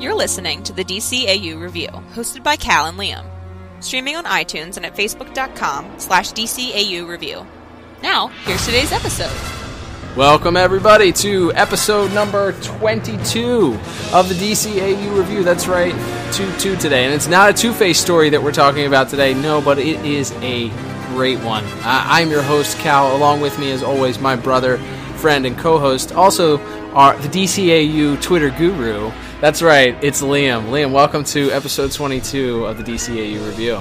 You're listening to the DCAU Review, hosted by Cal and Liam. Streaming on iTunes and at facebook.com slash DCAU Review. Now, here's today's episode. Welcome, everybody, to episode number 22 of the DCAU review. That's right, 2 2 today. And it's not a Two Face story that we're talking about today, no, but it is a great one. Uh, I'm your host, Cal. Along with me, as always, my brother, friend, and co host, also our, the DCAU Twitter guru. That's right, it's Liam. Liam, welcome to episode 22 of the DCAU review.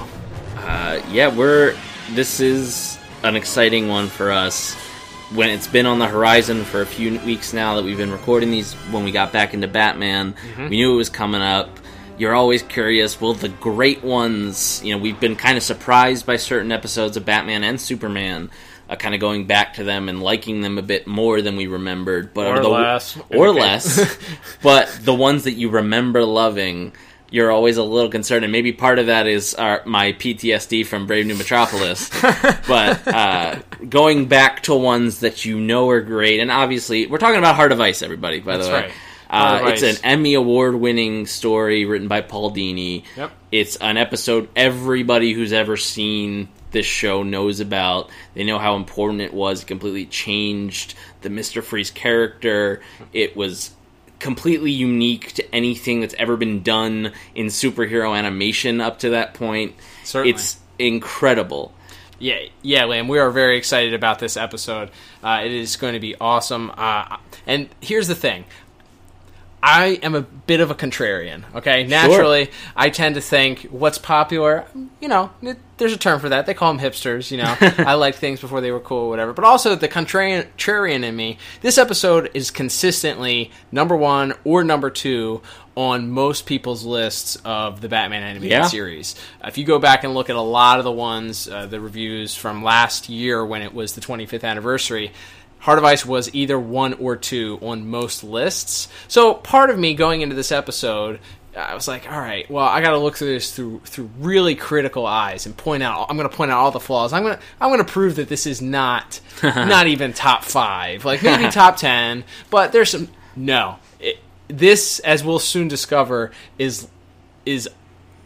Uh, yeah, we're. This is an exciting one for us. When it's been on the horizon for a few weeks now that we've been recording these, when we got back into Batman, we knew it was coming up. You're always curious, will the great ones, you know, we've been kind of surprised by certain episodes of Batman and Superman, uh, kind of going back to them and liking them a bit more than we remembered. But Or the, less. Or Okay. less. but the ones that you remember loving, you're always a little concerned, and maybe part of that is our, my PTSD from Brave New Metropolis. but uh, going back to ones that you know are great, and obviously we're talking about Heart of Ice, everybody. By That's the way, right. Uh, it's an Emmy award-winning story written by Paul Dini. Yep. It's an episode everybody who's ever seen this show knows about. They know how important it was. It completely changed the Mister Freeze character. It was completely unique to anything that's ever been done in superhero animation up to that point. Certainly. It's incredible. Yeah, yeah, Liam. We are very excited about this episode. Uh, it is going to be awesome. Uh, and here's the thing. I am a bit of a contrarian, okay? Naturally, I tend to think what's popular, you know, there's a term for that. They call them hipsters, you know. I liked things before they were cool or whatever. But also, the contrarian in me, this episode is consistently number one or number two on most people's lists of the Batman animated Yeah. series. If you go back and look at a lot of the ones, uh, the reviews from last year when it was the 25th anniversary, Heart of Ice was either one or two on most lists. So part of me going into this episode, I was like, all right, well, I got to look through this through through really critical eyes and point out. I'm going to point out all the flaws. I'm going to I'm going to prove that this is not not even top five, like maybe top ten, but there's some no. It, this, as we'll soon discover, is is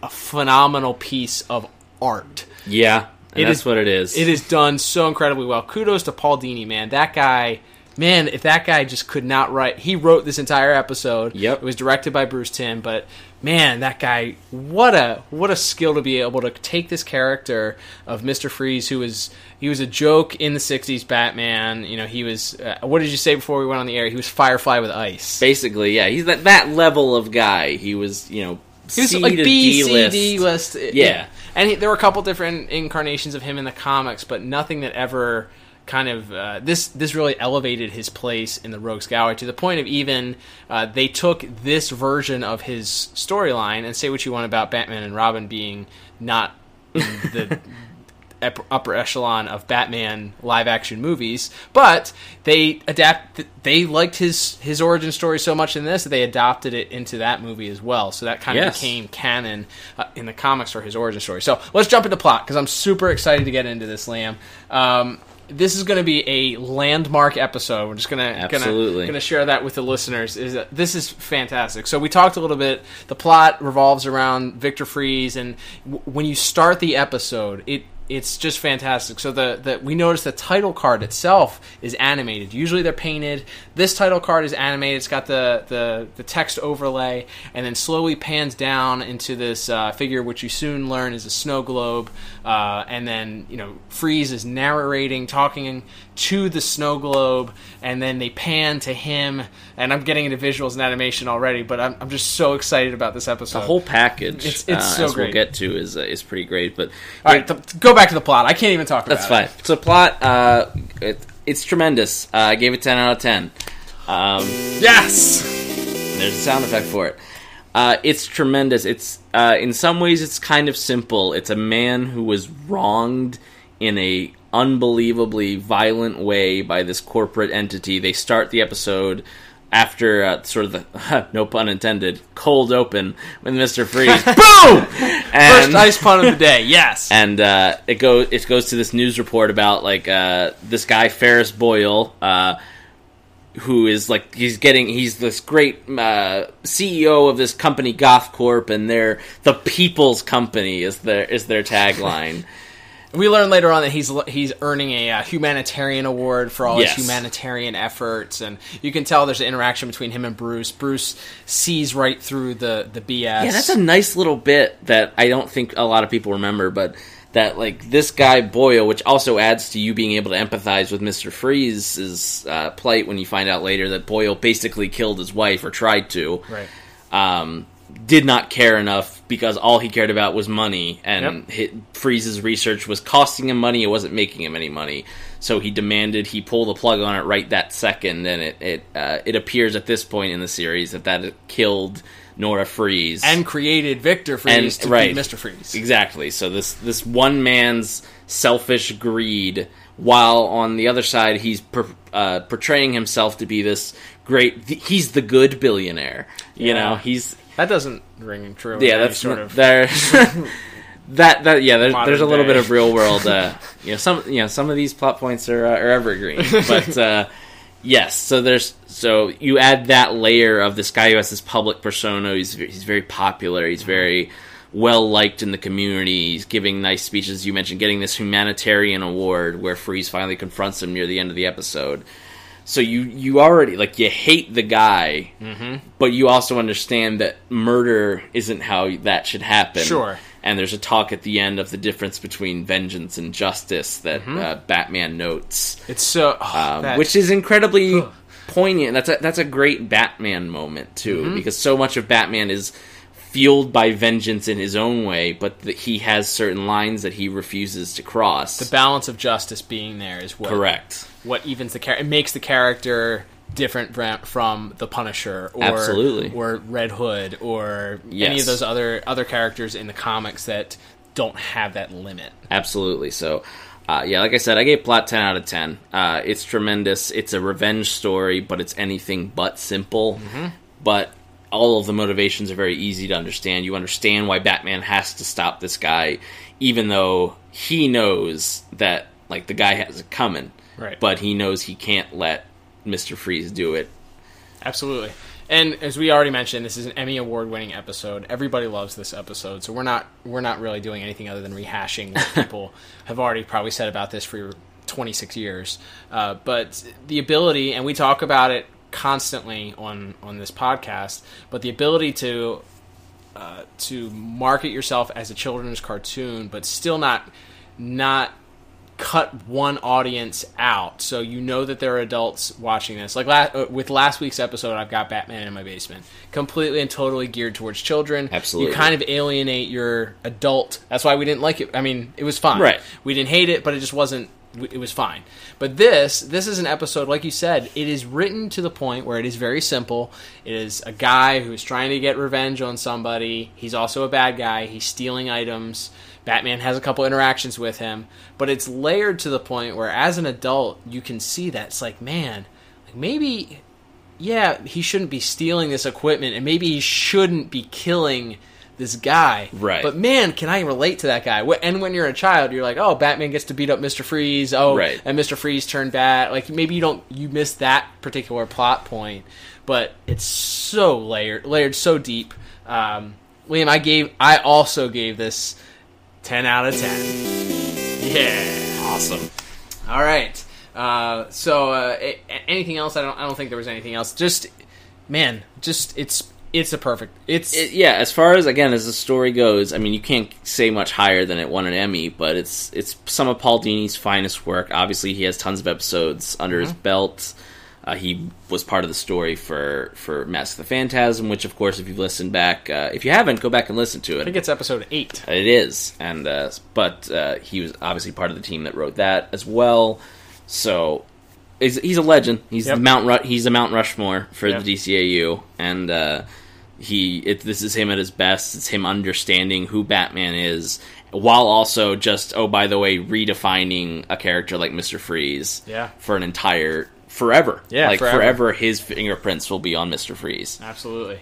a phenomenal piece of art. Yeah, and It that's is- what it is. It is done so incredibly well. Kudos to Paul Dini, man. That guy, man, if that guy just could not write, he wrote this entire episode. Yep. It was directed by Bruce Timm, but man, that guy, what a what a skill to be able to take this character of Mister Freeze, who was he was a joke in the '60s Batman. You know, he was. Uh, what did you say before we went on the air? He was Firefly with ice. Basically, yeah, he's that that level of guy. He was, you know, He was C like B, C. D list. Yeah. And he, there were a couple different incarnations of him in the comics, but nothing that ever kind of uh, this this really elevated his place in the Rogues Gallery to the point of even uh, they took this version of his storyline and say what you want about Batman and Robin being not the upper echelon of Batman live action movies, but they adapt. They liked his his origin story so much in this that they adopted it into that movie as well. So that kind of Yes. became canon uh, in the comics for his origin story. So let's jump into plot because I'm super excited to get into this, Liam. Um, this is going to be a landmark episode. We're just gonna Absolutely. gonna, gonna share that with the listeners. Is this is fantastic. So we talked a little bit. The plot revolves around Victor Fries, and w- when you start the episode, it it's just fantastic. So the, the we notice the title card itself is animated. Usually they're painted. This title card is animated. It's got the the, the text overlay, and then slowly pans down into this uh, figure, which you soon learn is a snow globe. Uh, and then you know Freeze is narrating, talking to the snow globe, and then they pan to him. And I'm getting into visuals and animation already, but I'm, I'm just so excited about this episode. The whole package, It's- it's uh, so as great. we'll get to, is uh, is pretty great. But All right, th- go back to the plot. I can't even talk about That's it. fine. So plot, uh, it, it's tremendous. Uh, I gave it ten out of ten. Um, Yes. there's a sound effect for it. Uh, it's tremendous. It's uh, in some ways it's kind of simple. It's a man who was wronged in a unbelievably violent way by this corporate entity. They start the episode after uh, sort of the no pun intended cold open with Mister Freeze. Boom! And, First ice pun of the day. Yes. and uh, it goes it goes to this news report about like uh, this guy Ferris Boyle uh, who is like he's getting he's this great uh, CEO of this company Goth Corp and they're the people's company is their is their tagline. We learn later on that he's he's earning a uh, humanitarian award for all Yes. his humanitarian efforts, and you can tell there's an interaction between him and Bruce. Bruce sees right through the the BS. Yeah, that's a nice little bit that I don't think a lot of people remember, but that like this guy Boyle, which also adds to you being able to empathize with Mister Freeze's uh, plight when you find out later that Boyle basically killed his wife or tried to. right. Um, did not care enough because all he cared about was money, and Yep. Freeze's research was costing him money; it wasn't making him any money. So he demanded he pull the plug on it right that second, and it it uh, it appears at this point in the series that that killed Nora Fries And created Victor Fries And- to right. be Mister Freeze. Exactly. So this this one man's selfish greed, while on the other side he's per, uh, portraying himself to be this great. He's the good billionaire. You Yeah. know, he's That doesn't ring true. yeah. That's sort of there. that that yeah. There, Modern there's a little day. bit of real world. Uh, you know, some you know some of these plot points are uh, are evergreen, but. Uh, Yes, so there's so you add that layer of this guy who has this public persona. He's he's very popular. He's very well liked in the community. He's giving nice speeches. You mentioned getting this humanitarian award where Freeze finally confronts him near the end of the episode. So you you already like you hate the guy, but you also understand that murder isn't how that should happen. Sure. And there's a talk at the end of the difference between vengeance and justice that uh, Batman notes It's so oh, um, which is incredibly poignant. That's a that's a great Batman moment too, Mm-hmm. because so much of Batman is fueled by vengeance in his own way, but that he has certain lines that he refuses to cross. the balance of justice being there is what Correct. what evens the character. It makes the character different from the Punisher or Absolutely. or Red Hood or any of those other other characters in the comics that don't have that limit. Absolutely. So, uh, yeah, like I said, I gave plot ten out of ten. Uh, it's tremendous. It's a revenge story, but it's anything but simple. Mm-hmm. But all of the motivations are very easy to understand. You understand why Batman has to stop this guy, even though he knows that like the guy has it coming. Right. But he knows he can't let Mister Freeze do it. Absolutely. And as we already mentioned, this is an Emmy award winning episode. Everybody loves this episode, so we're not we're not really doing anything other than rehashing what people have already probably said about this for 26 years. Uh, but the ability, and we talk about it constantly on on this podcast, but the ability to uh, to market yourself as a children's cartoon, but still not not cut one audience out, so you know that there are adults watching this. Like la- uh, with last week's episode, I've got Batman in my basement, completely and totally geared towards children. Absolutely. you kind of alienate your adult. That's why we didn't like it. I mean, it was fine. Right. We didn't hate it, but it just wasn't. It was fine. But this, this is an episode, like you said, it is written to the point where it is very simple. It is a guy who's trying to get revenge on somebody. He's also a bad guy. He's stealing items. Batman has a couple interactions with him, but it's layered to the point where, as an adult, you can see that it's like, man, like maybe, yeah, he shouldn't be stealing this equipment, and maybe he shouldn't be killing this guy. Right. But man, can I relate to that guy? And when you're a child, you're like, oh, Batman gets to beat up Mister Freeze. Oh, Right. and Mister Freeze turned bad. Like maybe you don't you miss that particular plot point, but it's so layered, layered so deep. Um, Liam, I gave, I also gave this ten out of ten. Yeah. Awesome. All right. Uh, so uh, anything else? I don't. I don't think there was anything else. Just man, just it's it's a perfect. It's It, yeah, as far as again as the story goes, I mean, you can't say much higher than it won an Emmy, but it's it's some of Paul Dini's finest work. Obviously, he has tons of episodes under his belt. Uh, he was part of the story for for Mask of the Phantasm, which, of course, if you've listened back, uh, if you haven't, go back and listen to it. I think it's episode eight. It is, and uh, but uh, he was obviously part of the team that wrote that as well. So he's, he's a legend. He's Yep. the Mount Ru- he's a Mount Rushmore for Yep. the DCAU, and uh, he it, this is him at his best. It's him understanding who Batman is, while also just oh by the way redefining a character like Mister Freeze. Yeah. for an entire forever. Yeah, like forever. forever his fingerprints will be on Mister Freeze. Absolutely.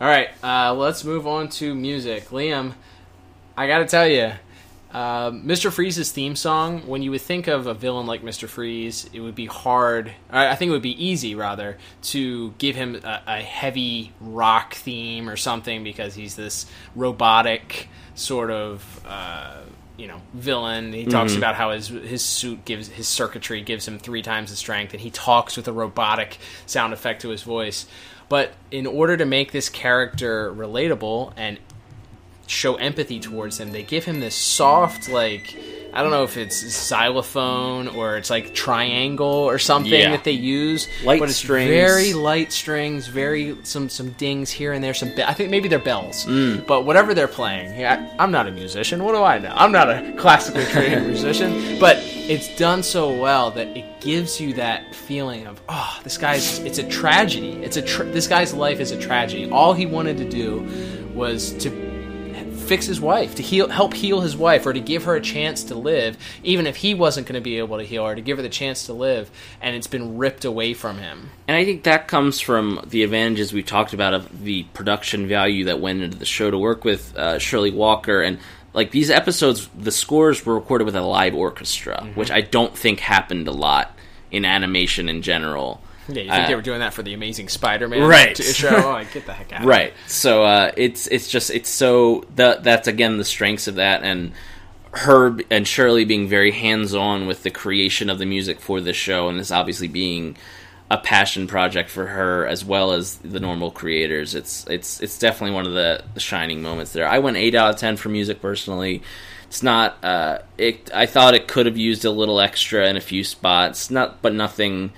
All right, uh, let's move on to music. Liam, I got to tell you, Um, Mr. Freeze's theme song, when you would think of a villain like Mr. Freeze, it would be hard, I I think it would be easy, rather, to give him a, a heavy rock theme or something because he's this robotic sort of. Uh, you know, villain. He talks about how his his suit gives his circuitry gives him three times the strength, and he talks with a robotic sound effect to his voice. But in order to make this character relatable and show empathy towards him. They give him this soft, like I don't know if it's xylophone or it's like triangle or something Yeah. that they use, Light but it's strings. very light strings, very some some dings here and there. Some be- I think maybe they're bells, Mm. but whatever they're playing. Yeah, I'm not a musician. What do I know? I'm not a classically trained musician, but it's done so well that it gives you that feeling of oh, this guy's. It's a tragedy. It's a tr- this guy's life is a tragedy. All he wanted to do was to fix his wife, to heal, help heal his wife, or to give her a chance to live, even if he wasn't going to be able to heal her, to give her the chance to live, and it's been ripped away from him. And I think that comes from the advantages we talked about of the production value that went into the show to work with uh, Shirley Walker and like these episodes, the scores were recorded with a live orchestra, Mm-hmm. which I don't think happened a lot in animation in general. Yeah, you think Uh, they were doing that for the Amazing Spider-Man Right. show? Oh, I get the heck out. of Right. So uh, it's it's just it's so the, that's again the strengths of that and Herb and Shirley being very hands on with the creation of the music for this show and this obviously being a passion project for her as well as the normal creators. It's it's it's definitely one of the, the shining moments there. I went eight out of ten for music personally. It's not. Uh, it. I thought it could have used a little extra in a few spots. Not, but nothing.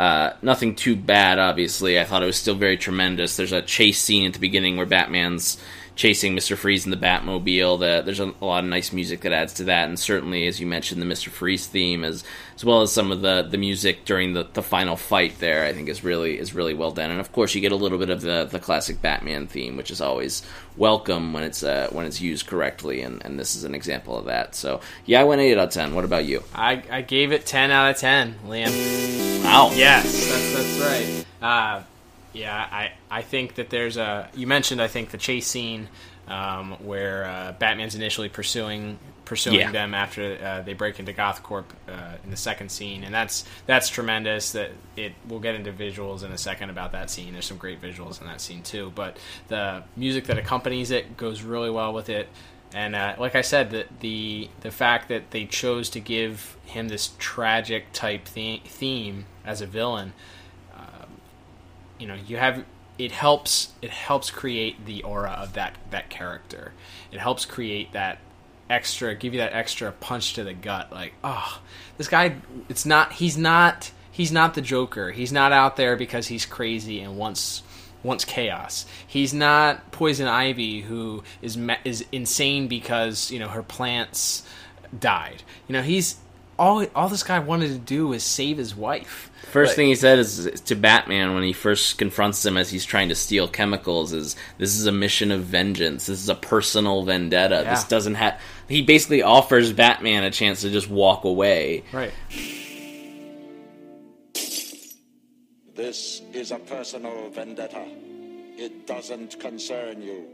Uh, nothing too bad, obviously. I thought it was still very tremendous. There's a chase scene at the beginning where Batman's chasing Mr. Freeze in the Batmobile. The, there's a, a lot of nice music that adds to that, and certainly, as you mentioned, the Mr. Freeze theme, as as well as some of the, the music during the, the final fight there, I think is really is really well done. And of course, you get a little bit of the, the classic Batman theme, which is always welcome when it's uh, when it's used correctly, and, and this is an example of that. So yeah, I went eight out of ten. What about you? I, I gave it 10 out of 10, Liam. Wow. Yes, that's that's right. Uh, yeah, I I think that there's a. You mentioned I think the chase scene um, where uh, Batman's initially pursuing pursuing Yeah. them after uh, they break into GothCorp uh, in the second scene, and that's that's tremendous. That it we'll get into visuals in a second about that scene. There's some great visuals in that scene too, but the music that accompanies it goes really well with it. And uh, like I said, the, the the fact that they chose to give him this tragic type the- theme as a villain, you know, you have it helps it helps create the aura of that that character. It helps create that extra, give you that extra punch to the gut. Like, oh, this guy, it's not. He's not. He's not the Joker. He's not out there because he's crazy and wants wants chaos. He's not Poison Ivy who is is insane because you know her plants died. You know, he's all all this guy wanted to do was save his wife. First Like- thing he said is to Batman when he first confronts him as he's trying to steal chemicals is this is a mission of vengeance. This is a personal vendetta. Yeah. This doesn't have he basically offers Batman a chance to just walk away. Right. This is a personal vendetta. It doesn't concern you.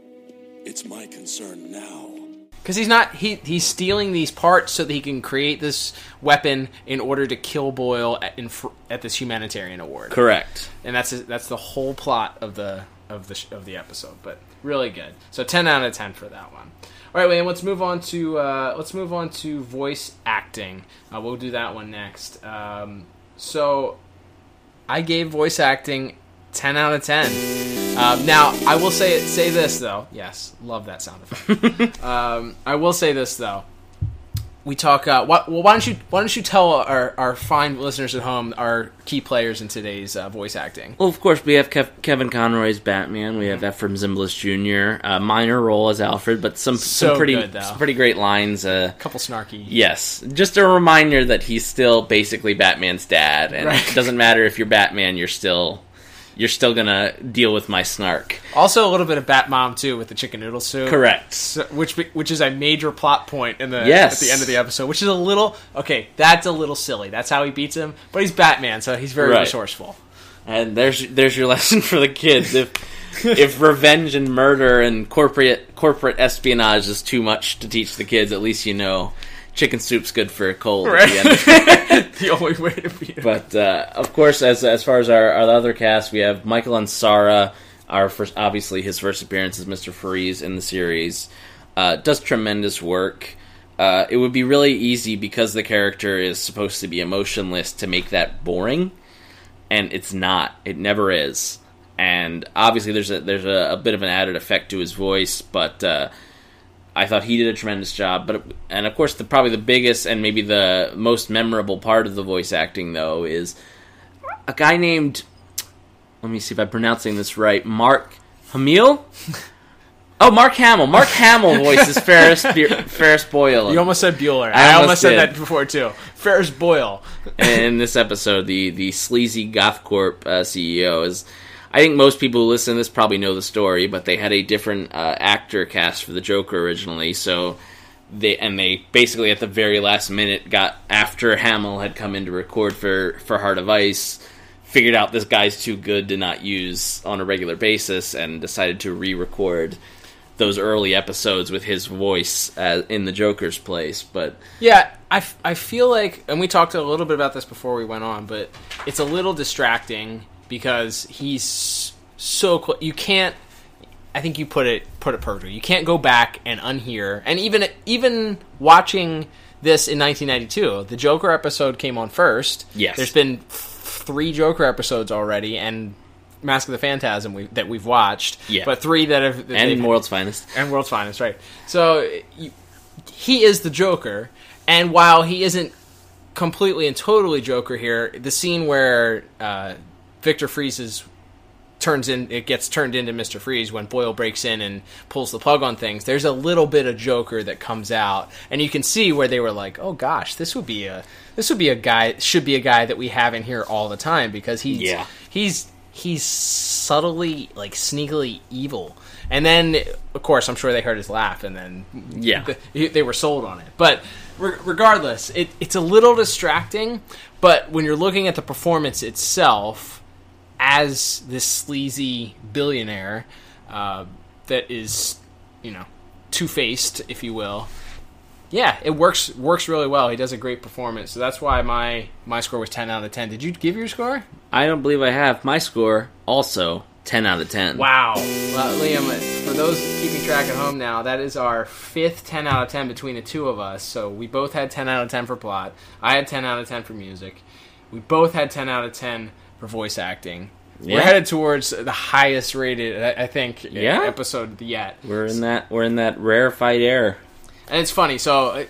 It's my concern now. Because he's not he he's stealing these parts so that he can create this weapon in order to kill Boyle at, in, fr- at this humanitarian award. Correct. and that's that's the whole plot of the of the sh- of the episode. But really good. So ten out of ten for that one. All right, William. Let's move on to uh, let's move on to voice acting. Uh, we'll do that one next. Um, so I gave voice acting ten out of ten. Um, now I will say say this though. Yes, love that sound effect. um, I will say this though we talk. Uh, wh- well, why don't you why don't you tell our, our fine listeners at home our key players in today's uh, voice acting? Well, of course, we have Kev- Kevin Conroy's Batman. We have Efrem Zimbalist Jr. A minor role as Alfred, but some So some pretty good, some pretty great lines. Uh, A couple snarky. Yes, just a reminder that he's still basically Batman's dad, and Right. it doesn't matter if you're Batman, you're still you're still gonna deal with my snark. Also, a little bit of Batmom too with the chicken noodle soup. Correct. So, which which is a major plot point in the Yes. at the end of the episode, which is a little okay. That's a little silly. That's how he beats him, but he's Batman, so he's very Right. resourceful. And there's there's your lesson for the kids. If if revenge and murder and corporate corporate espionage is too much to teach the kids, at least you know chicken soup's good for a cold. at the end. the only way to be. But uh, of course, as as far as our, our other cast, we have Michael Ansara. Our first, obviously, his first appearance as Mister Freeze in the series. Uh, does tremendous work. Uh, it would be really easy because the character is supposed to be emotionless to make that boring, and it's not. It never is. And obviously, there's a there's a, a bit of an added effect to his voice, but uh, I thought he did a tremendous job. But and of course, the probably the biggest and maybe the most memorable part of the voice acting though is a guy named. Let me see if I'm pronouncing this right. Mark Hamill. Oh, Mark Hamill. Mark Hamill voices Ferris Ferris Boyle. You almost said Bueller. I I, almost almost said that before too. Ferris Boyle. in this episode, the the sleazy GothCorp uh, CEO is. I think most people who listen to this probably know the story, but they had a different uh, actor cast for the Joker originally, so they and they basically at the very last minute got after Hamill had come in to record for for Heart of Ice, figured out this guy's too good to not use on a regular basis, and decided to re-record those early episodes with his voice uh, in the Joker's place. But Yeah, I, I feel like, and we talked a little bit about this before we went on, but it's a little distracting because he's so close. You can't. I think you put it put it perfectly. You can't go back and unhear. And even even watching this in 1992, the Joker episode came on first. Yes. there's been three Joker episodes already, and Mask of the Phantasm we, that we've watched. Yeah. but three that have that and World's Finest. and World's Finest, right? So you, he is the Joker, and while he isn't completely and totally Joker here, the scene where uh, Victor Fries's turns in it gets turned into Mr. Freeze when Boyle breaks in and pulls the plug on things. There's a little bit of Joker that comes out and you can see where they were like, "Oh gosh, this would be a this would be a guy should be a guy that we have in here all the time because he's Yeah. he's he's subtly like sneakily evil." And then of course, I'm sure they heard his laugh and then Yeah. th- they were sold on it. But re- regardless, it, it's a little distracting. But when you're looking at the performance itself, as this sleazy billionaire uh, that is, you know, two faced, if you will. Yeah, it works works really well. He does a great performance, so that's why my my score was ten out of ten. Did you give your score? I don't believe I have. My score also ten out of ten. Wow, well, Liam. For those keeping track at home now, that is our fifth ten out of ten between the two of us. So we both had ten out of ten for plot. I had ten out of ten for music. We both had ten out of ten for voice acting. We're headed towards the highest rated, I think, Yeah. episode yet. We're in that we're in that rarefied air. And it's funny. So, uh,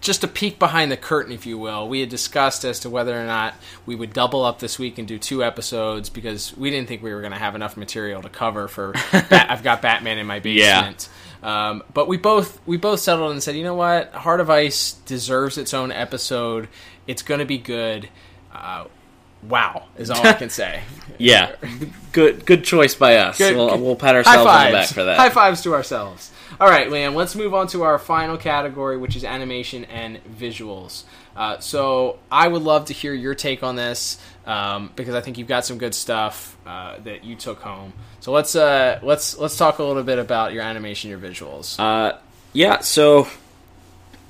just a peek behind the curtain, if you will, we had discussed as to whether or not we would double up this week and do two episodes because we didn't think we were going to have enough material to cover for. Bat- I've got Batman in my basement. Um, but we both we both settled and said, you know what, Heart of Ice deserves its own episode. It's going to be good. Uh, wow, is all I can say. Yeah, good good choice by us. Good- we'll, good- we'll pat ourselves on the back for that. High fives to ourselves. All right, Liam, let's move on to our final category, which is animation and visuals. Uh, so I would love to hear your take on this um, because I think you've got some good stuff uh, that you took home. So let's uh, let's let's talk a little bit about your animation, your visuals. Uh, yeah, so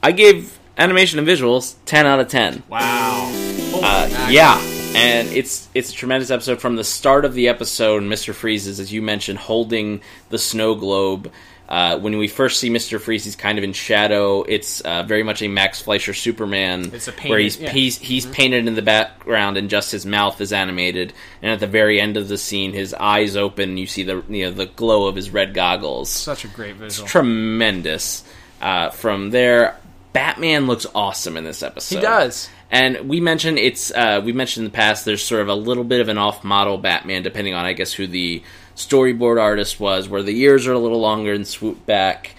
I gave animation and visuals ten out of ten. wow. Uh, yeah, and it's it's a tremendous episode from the start of the episode. Mister Freeze is, as you mentioned, holding the snow globe. Uh, when we first see Mister Freeze, he's kind of in shadow. It's uh, very much a Max Fleischer Superman, It's a where he's yeah. he's, he's painted in the background and just his mouth is animated. And at the very end of the scene, his eyes open. You see the you know the glow of his red goggles Such a great visual. tremendous. Uh, from there, Batman looks awesome in this episode. He does. And we mentioned it's uh, we mentioned in the past there's sort of a little bit of an off model Batman depending on I guess who the storyboard artist was, where the ears are a little longer and swoop back,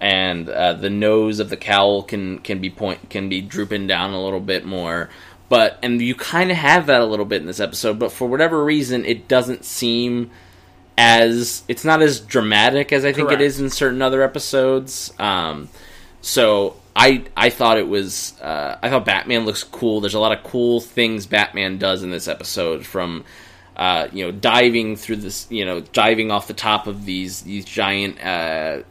and uh, the nose of the cowl can can be point can be drooping down a little bit more. But and you kind of have that a little bit in this episode, but for whatever reason, it doesn't seem as it's not as dramatic as I think Correct. it is in certain other episodes. Um, so I I thought it was uh, I thought Batman looks cool. There's a lot of cool things Batman does in this episode from uh, you know, diving through this, you know, diving off the top of these these giant uh,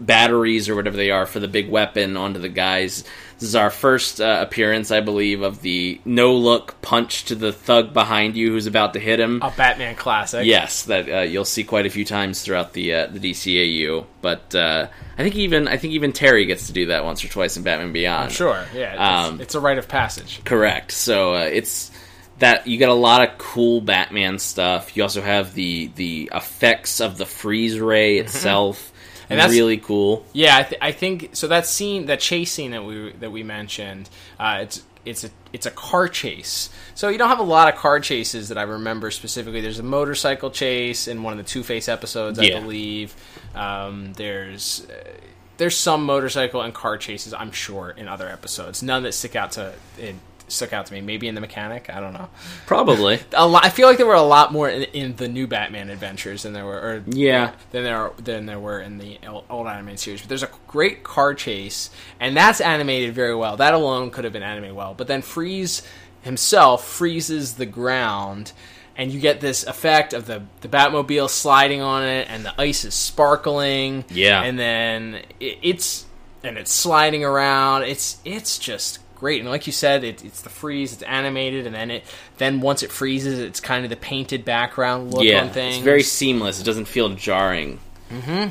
batteries or whatever they are for the big weapon onto the guys. This is our first uh, appearance, I believe, of the no look punch to the thug behind you who's about to hit him. A Batman classic. Yes, that uh, you'll see quite a few times throughout the uh, the DCAU. But uh, I think even I think even Terry gets to do that once or twice in Batman Beyond. I'm sure. Yeah, it's, Um, it's a rite of passage. Correct. So uh, it's that you get a lot of cool Batman stuff. You also have the the effects of the freeze ray itself. And that's- really cool. Yeah, I, th- I think so. That scene, that chase scene that we that we mentioned, uh, it's it's a it's a car chase. So you don't have a lot of car chases that I remember specifically. There's a motorcycle chase in one of the Two Face episodes, I Yeah. believe. Um, there's uh, there's some motorcycle and car chases, I'm sure, in other episodes. None that stick out to it stuck out to me. Maybe in the mechanic, I don't know. Probably. A lot, I feel like there were a lot more in, in the new Batman adventures than there were, or Yeah. than there are, than there were in the old, animated series. But there's a great car chase, and that's animated very well. That alone could have been animated well. But then Freeze himself freezes the ground, and you get this effect of the the Batmobile sliding on it, and the ice is sparkling. Yeah. and then it, it's and it's sliding around. It's it's just great. And like you said, it, it's the freeze. It's animated, and then it then once it freezes, it's kind of the painted background look yeah, on things. it's very seamless. It doesn't feel jarring. Hmm.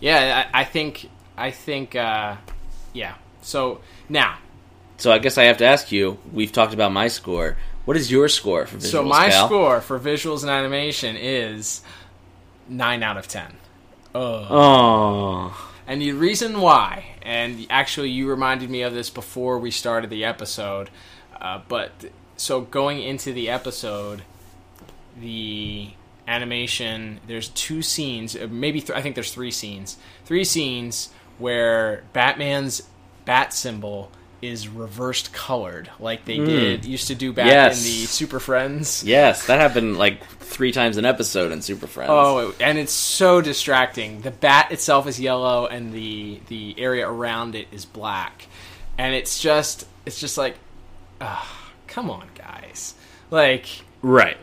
Yeah, I, I think I think uh, yeah. So now, So I guess I have to ask you. We've talked about my score. What is your score for visuals, so my Cal? score for visuals and animation is nine out of ten. Oh, And the reason why, and actually you reminded me of this before we started the episode, uh, but so going into the episode, the animation, there's two scenes, uh, maybe th- I think there's three scenes, three scenes where Batman's bat symbol is reversed colored, like they did used to do back. Yes. in the Super Friends. yes, that happened like three times an episode in Super Friends. Oh, and it's so distracting. The bat itself is yellow, and the the area around it is black, and it's just it's just like, ah, come on, guys, like right.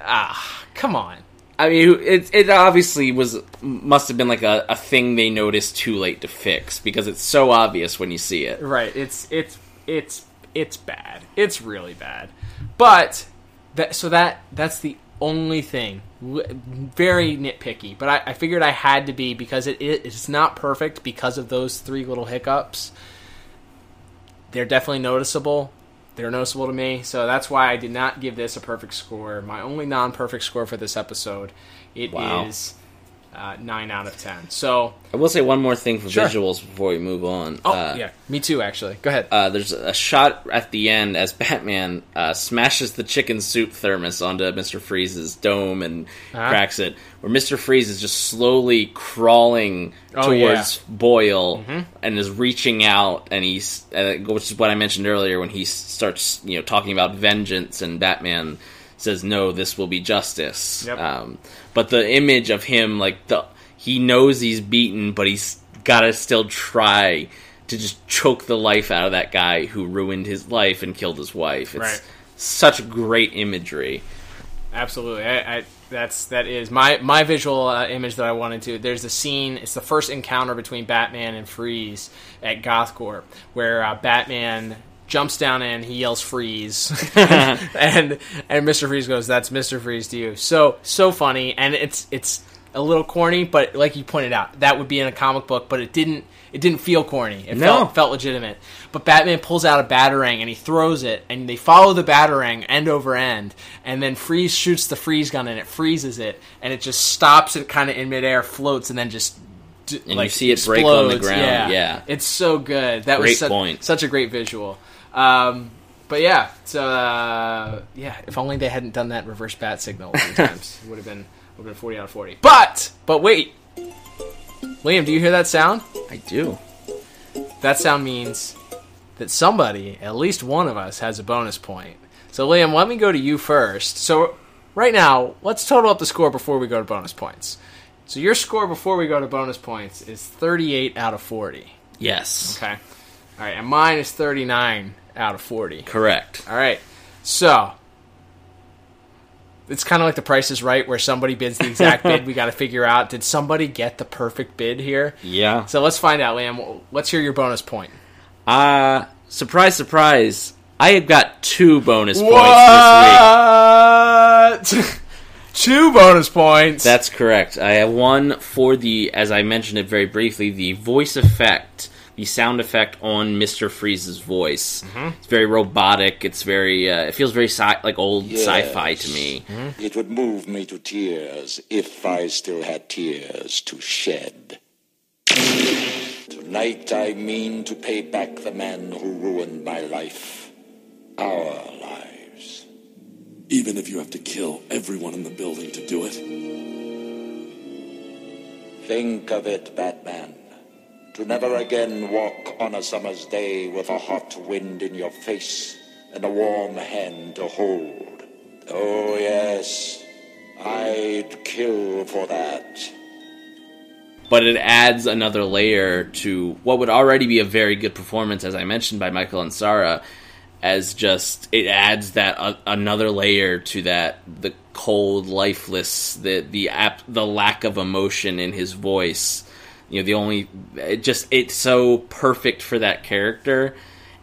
ah, come on. I mean, it it obviously was must have been like a, a thing they noticed too late to fix because it's so obvious when you see it. Right? It's it's it's it's bad. It's really bad. But that so that that's the only thing. Very nitpicky, but I, I figured I had to be because it, it it's not perfect because of those three little hiccups. They're definitely noticeable. They're noticeable to me, so that's why I did not give this a perfect score. My only non-perfect score for this episode, it is Wow. Uh, nine out of ten. So, I will say one more thing for Sure. visuals before we move on. oh Uh, yeah, me too. Actually, go ahead. uh, there's a shot at the end as Batman uh, smashes the chicken soup thermos onto Mister Freeze's dome and Uh-huh. cracks it, where Mister Freeze is just slowly crawling Oh, towards yeah. Boyle Mm-hmm. and is reaching out, and he's uh, which is what I mentioned earlier when he starts you know talking about vengeance, and Batman says, "No, this will be justice." Yep. Um, but the image of him, like the he knows he's beaten, but he's got to still try to just choke the life out of that guy who ruined his life and killed his wife. It's Right. such great imagery. Absolutely, I, I, that's that is my my visual uh, image that I wanted to. There's a scene. It's the first encounter between Batman and Freeze at Gothcorp, where uh, Batman jumps down in, he yells "Freeze," and and Mister Freeze goes, "That's Mister Freeze to you." So so funny, and it's it's a little corny, but like you pointed out, that would be in a comic book, but it didn't. It didn't feel corny. It No. felt felt legitimate. But Batman pulls out a batarang and he throws it, and they follow the batarang end over end, and then Freeze shoots the freeze gun and it freezes it, and it just stops it kind of in midair, floats, and then just d- you see it break on the ground, Yeah. yeah. it's so good. That Great was such, point. such a great visual. Um, but yeah, so uh, yeah, if only they hadn't done that reverse bat signal a few times, it would have been would have been forty out of forty. But but wait, Liam, do you hear that sound? I do. That sound means that somebody, at least one of us, has a bonus point. So, Liam, let me go to you first. So, right now, let's total up the score before we go to bonus points. So, your score before we go to bonus points is 38 out of 40. Yes. Okay. All right, and mine is 39 out of 40. Correct. All right. So, it's kind of like the Price is Right, where somebody bids the exact bid. We got to figure out did somebody get the perfect bid here. Yeah. So let's find out, Liam. Let's hear your bonus point. Uh, surprise, surprise. I have got two bonus points this week. What? Two bonus points. That's correct. I have one for the, as I mentioned it very briefly, the voice effect, the sound effect on Mister Freeze's voice. It's very robotic. It's very, uh, it feels very sci- like old Yes. sci-fi to me. It would move me to tears if I still had tears to shed. Tonight I mean to pay back the man who ruined my life. Our lives. Even if you have to kill everyone in the building to do it. Think of it, Batman. To never again walk on a summer's day with a hot wind in your face and a warm hand to hold. Oh, yes, I'd kill for that. but it adds another layer to what would already be a very good performance, as I mentioned by Michael Ansara. As just it adds that uh, another layer to that the cold, lifeless, the the ap- the lack of emotion in his voice. You know, the only it just it's so perfect for that character.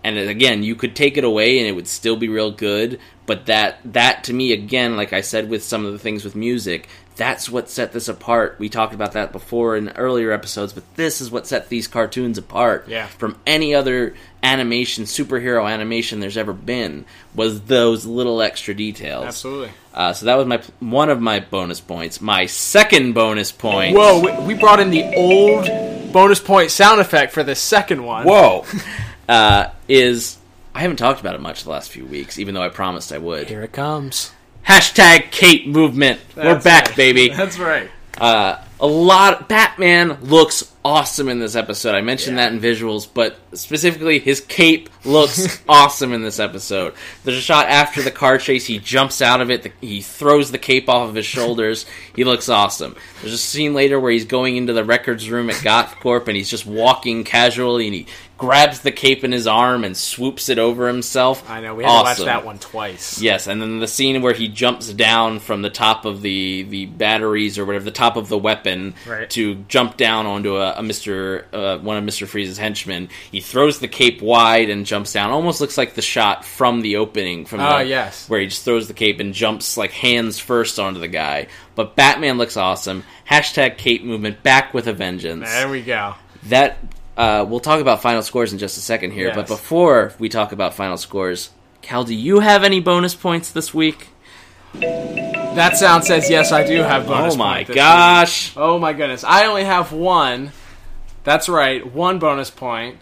And again, you could take it away and it would still be real good. But that that to me, again, like I said with some of the things with music, that's what set this apart. We talked about that before in earlier episodes, but this is what set these cartoons apart Yeah. from any other animation, superhero animation there's ever been. Was those little extra details? Absolutely. Uh, so that was my one of my bonus points. My second bonus point. Whoa, we, brought in the old bonus point sound effect for the second one. Whoa! uh, is I haven't talked about it much the last few weeks, even though I promised I would. Here it comes. Hashtag cape movement. We're back, right. baby. That's right. Uh, a lot. Batman looks awesome in this episode. I mentioned that in visuals, but specifically, his cape looks awesome in this episode. There's a shot after the car chase. He jumps out of it. The, he throws the cape off of his shoulders. He looks awesome. There's a scene later where he's going into the records room at Goth Corp and he's just walking casually and he grabs the cape in his arm and swoops it over himself. I know. We had to watch that one twice. Yes, and then the scene where he jumps down from the top of the the batteries or whatever, the top of the weapon, Right. to jump down onto a, a Mister uh, one of Mister Freeze's henchmen. He throws the cape wide and jumps down. Almost looks like the shot from the opening from Ah, the, yes. where he just throws the cape and jumps like hands first onto the guy. But Batman looks awesome. Hashtag cape movement back with a vengeance There we go. that uh, we'll talk about final scores in just a second here. Yes. But before we talk about final scores, Cal, do you have any bonus points this week? That sound says yes, I do have bonus oh my gosh! week. Oh my goodness. I only have one. That's right, one bonus point.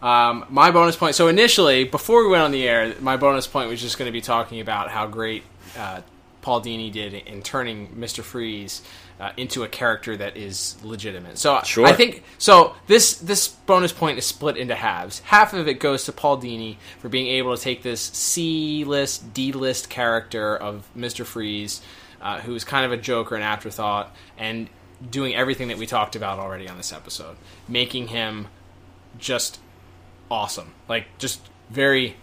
Um, my bonus point. So initially, before we went on the air, my bonus point was just going to be talking about how great uh, Paul Dini did in turning Mister Freeze uh, into a character that is legitimate. So Sure. I think so. This this bonus point is split into halves. Half of it goes to Paul Dini for being able to take this C list, D list character of Mister Freeze, uh, who's kind of a joker and afterthought, and doing everything that we talked about already on this episode, making him just awesome, like just very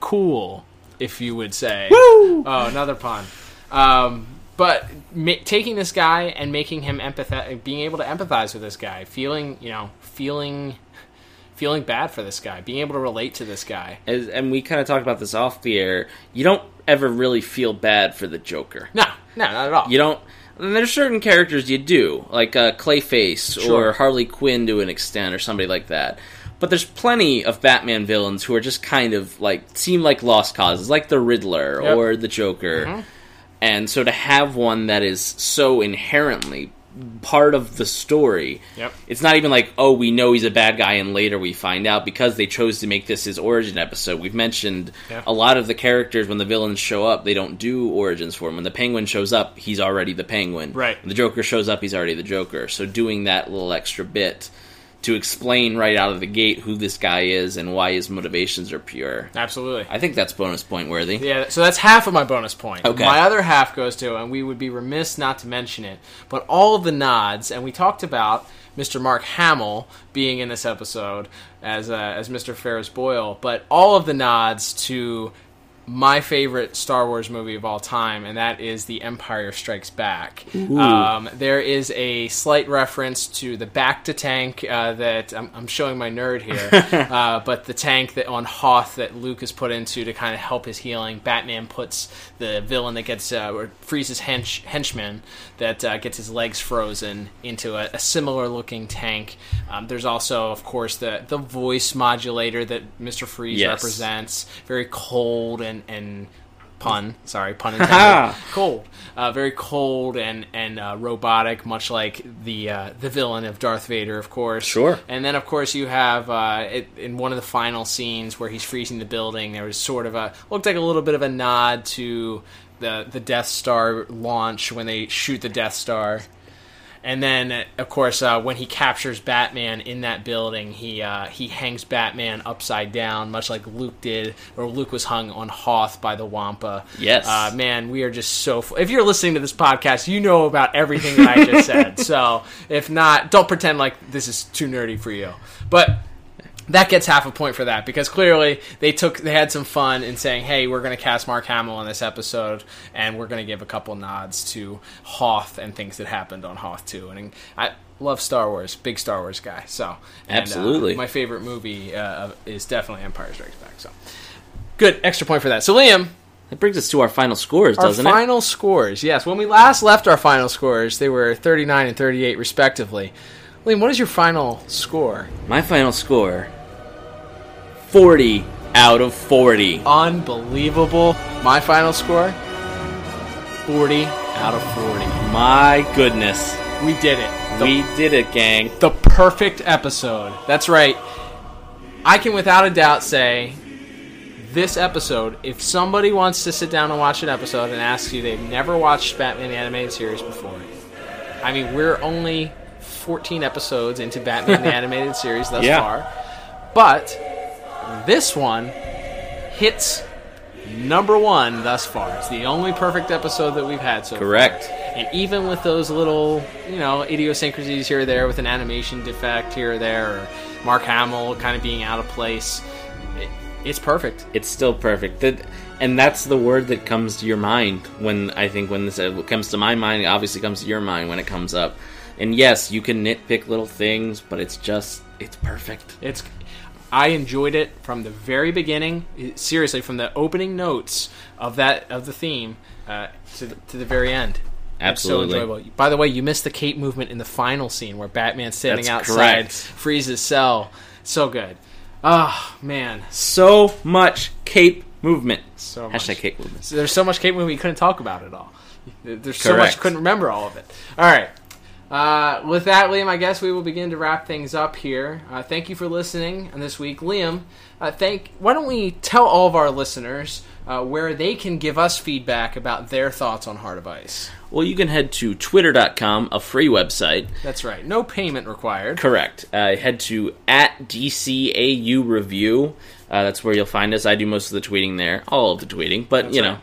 cool, if you would say. Woo! Oh, another pun. Um, but ma- taking this guy and making him empathetic, being able to empathize with this guy, feeling, you know, feeling, feeling bad for this guy, being able to relate to this guy. As, and we kind of talked about this off the air. You don't ever really feel bad for the Joker. No, no, not at all. You don't. And there's certain characters you do, like uh, Clayface Sure. or Harley Quinn to an extent, or somebody like that. But there's plenty of Batman villains who are just kind of like seem like lost causes, like the Riddler Yep. or the Joker. And so to have one that is so inherently part of the story, Yep. it's not even like, oh, we know he's a bad guy, and later we find out because they chose to make this his origin episode. We've mentioned Yeah. a lot of the characters when the villains show up, they don't do origins for him. When the Penguin shows up, he's already the Penguin. Right. When the Joker shows up, he's already the Joker. So doing that little extra bit to explain right out of the gate who this guy is and why his motivations are pure. Absolutely. I think that's bonus point worthy. Yeah, so that's half of my bonus point. Okay. My other half goes to, and we would be remiss not to mention it, but all of the nods, and we talked about Mr. Mark Hamill being in this episode as uh, as Mr. Ferris Boyle, but all of the nods to my favorite Star Wars movie of all time, and that is The Empire Strikes Back. Um, there is a slight reference to the bacta tank uh, that I'm, I'm showing my nerd here, uh, but the tank that on Hoth that Luke is put into to kind of help his healing. Batman puts the villain that gets uh, or freezes hench, henchman that uh, gets his legs frozen into a, a similar looking tank. Um, there's also, of course, the the voice modulator that Mister Freeze Yes. represents. Very cold and and pun. Sorry, pun intended. cold, uh, very cold and and uh, robotic, much like the uh, the villain of Darth Vader, of course. Sure. And then, of course, you have uh, it, in one of the final scenes where he's freezing the building. There was sort of a looked like a little bit of a nod to the the Death Star launch when they shoot the Death Star. And then, of course, uh, when he captures Batman in that building, he uh, he hangs Batman upside down, much like Luke did, or Luke was hung on Hoth by the Wampa. Yes. uh, man, we are just so. F- if you're listening to this podcast, you know about everything that I just said. So if not, don't pretend like this is too nerdy for you. But that gets half a point for that because clearly they took they had some fun in saying, "Hey, we're going to cast Mark Hamill in this episode, and we're going to give a couple nods to Hoth and things that happened on Hoth too." And I love Star Wars, big Star Wars guy. So and, uh, Absolutely. my favorite movie uh, is definitely Empire Strikes Back. So good extra point for that. So Liam, That brings us to our final scores, our doesn't it? final scores. Yes, when we last left our final scores, they were 39 and 38 respectively. Liam, what is your final score? My final score 40 out of 40. unbelievable. My final score 40 out of 40. My goodness. We did it. The, we did it, gang. the perfect episode. That's right. I can without a doubt say this episode, if somebody wants to sit down and watch an episode and asks you they've never watched Batman the Animated Series before, I mean, we're only 14 episodes into Batman the Animated Series thus Yeah. far, but this one hits number one thus far. It's the only perfect episode that we've had so far. Correct. And even with those little, you know, idiosyncrasies here or there, with an animation defect here or there, or Mark Hamill kind of being out of place, it, it's perfect. It's still perfect. That, and that's the word that comes to your mind when I think when this uh, comes to my mind, it obviously comes to your mind when it comes up. And yes, you can nitpick little things, but it's just it's perfect. It's. I enjoyed it from the very beginning. Seriously, from the opening notes of that of the theme uh, to the, to the very end. It's so Absolutely. enjoyable. By the way, you missed the cape movement in the final scene where Batman's standing That's outside, correct. freezes cell. So good. Oh man, So much cape movement. So much. Hashtag cape movement. So there's so much Cape movement you couldn't talk about it all. There's so much Correct. couldn't remember all of it. All right. Uh, with that, Liam, I guess we will begin to wrap things up here. Uh, thank you for listening on this week, Liam. Uh, thank. Why don't we tell all of our listeners uh, where they can give us feedback about their thoughts on Heart of Ice? Well, you can head to twitter.com, a free website. That's right. No payment required. Correct. Uh, head to at DCAU Review. Uh, that's where you'll find us. I do most of the tweeting there, all of the tweeting, but That's you right. know,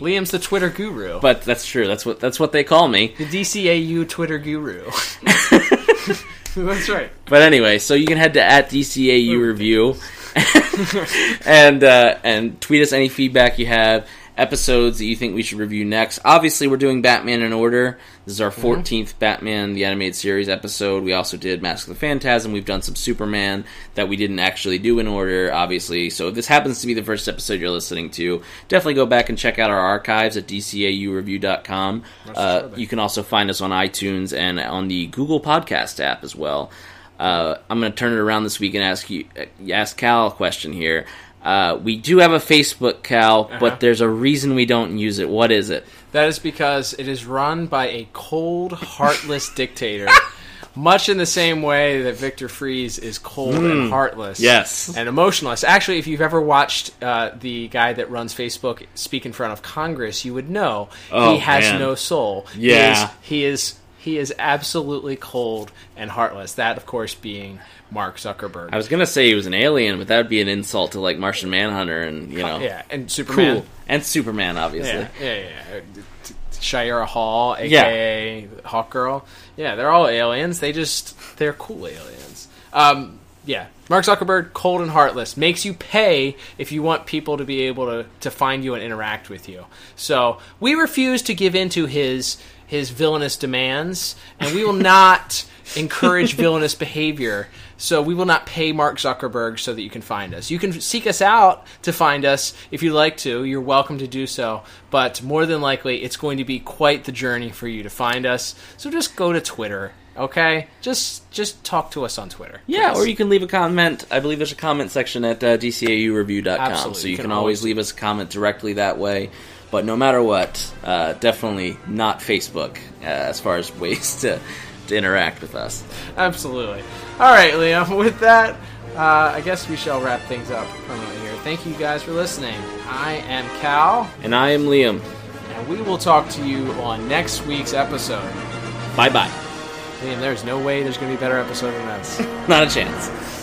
Liam's the Twitter guru. but that's true. That's what that's what they call me. the DCAU Twitter guru. That's right. But anyway, so you can head to at DCAU Review and uh, and tweet us any feedback you have, episodes that you think we should review next. Obviously, we're doing Batman in order. This is our 14th Batman the Animated Series episode. We also did Mask of the Phantasm. We've done some Superman that we didn't actually do in order, obviously. So if this happens to be the first episode you're listening to, definitely go back and check out our archives at dcaureview.com. Uh, you can also find us on iTunes and on the Google Podcast app as well. Uh, I'm going to turn it around this week and ask you, ask Cal a question here. Uh, we do have a Facebook, Cal, Uh-huh. but there's a reason we don't use it. What is it? That is because it is run by a cold, heartless dictator. Much in the same way that Victor Fries is cold and heartless. Hmm. Yes. And emotionless. Actually, if you've ever watched uh, the guy that runs Facebook speak in front of Congress, you would know Oh, he has man. no soul. Yeah. He is, he is he is absolutely cold and heartless. That, of course, being Mark Zuckerberg. I was going to say he was an alien, but that would be an insult to like Martian Manhunter and you know, yeah, and Superman. cool and Superman, obviously. Yeah, yeah, yeah. Shayera Hol, aka Hawk Girl. Yeah, they're all aliens. They just they're cool aliens. Um, yeah, Mark Zuckerberg, cold and heartless, makes you pay if you want people to be able to, to find you and interact with you. So we refuse to give in to his his villainous demands, and we will not encourage villainous behavior. So we will not pay Mark Zuckerberg so that you can find us. You can seek us out to find us if you'd like to. You're welcome to do so. But more than likely, it's going to be quite the journey for you to find us. So just go to Twitter, okay? Just just talk to us on Twitter. Yeah, please. or you can leave a comment. I believe there's a comment section at uh, dcaureview.com, Absolutely. so you You can, can always always- leave us a comment directly that way. But no matter what, uh, definitely not Facebook uh, as far as ways to, to interact with us. Absolutely. All right, Liam. With that, uh, I guess we shall wrap things up permanently here. Thank you guys for listening. I am Cal, And I am Liam. and we will talk to you on next week's episode. Bye bye. Liam, there's no way there's going to be a better episode than this. Not a chance.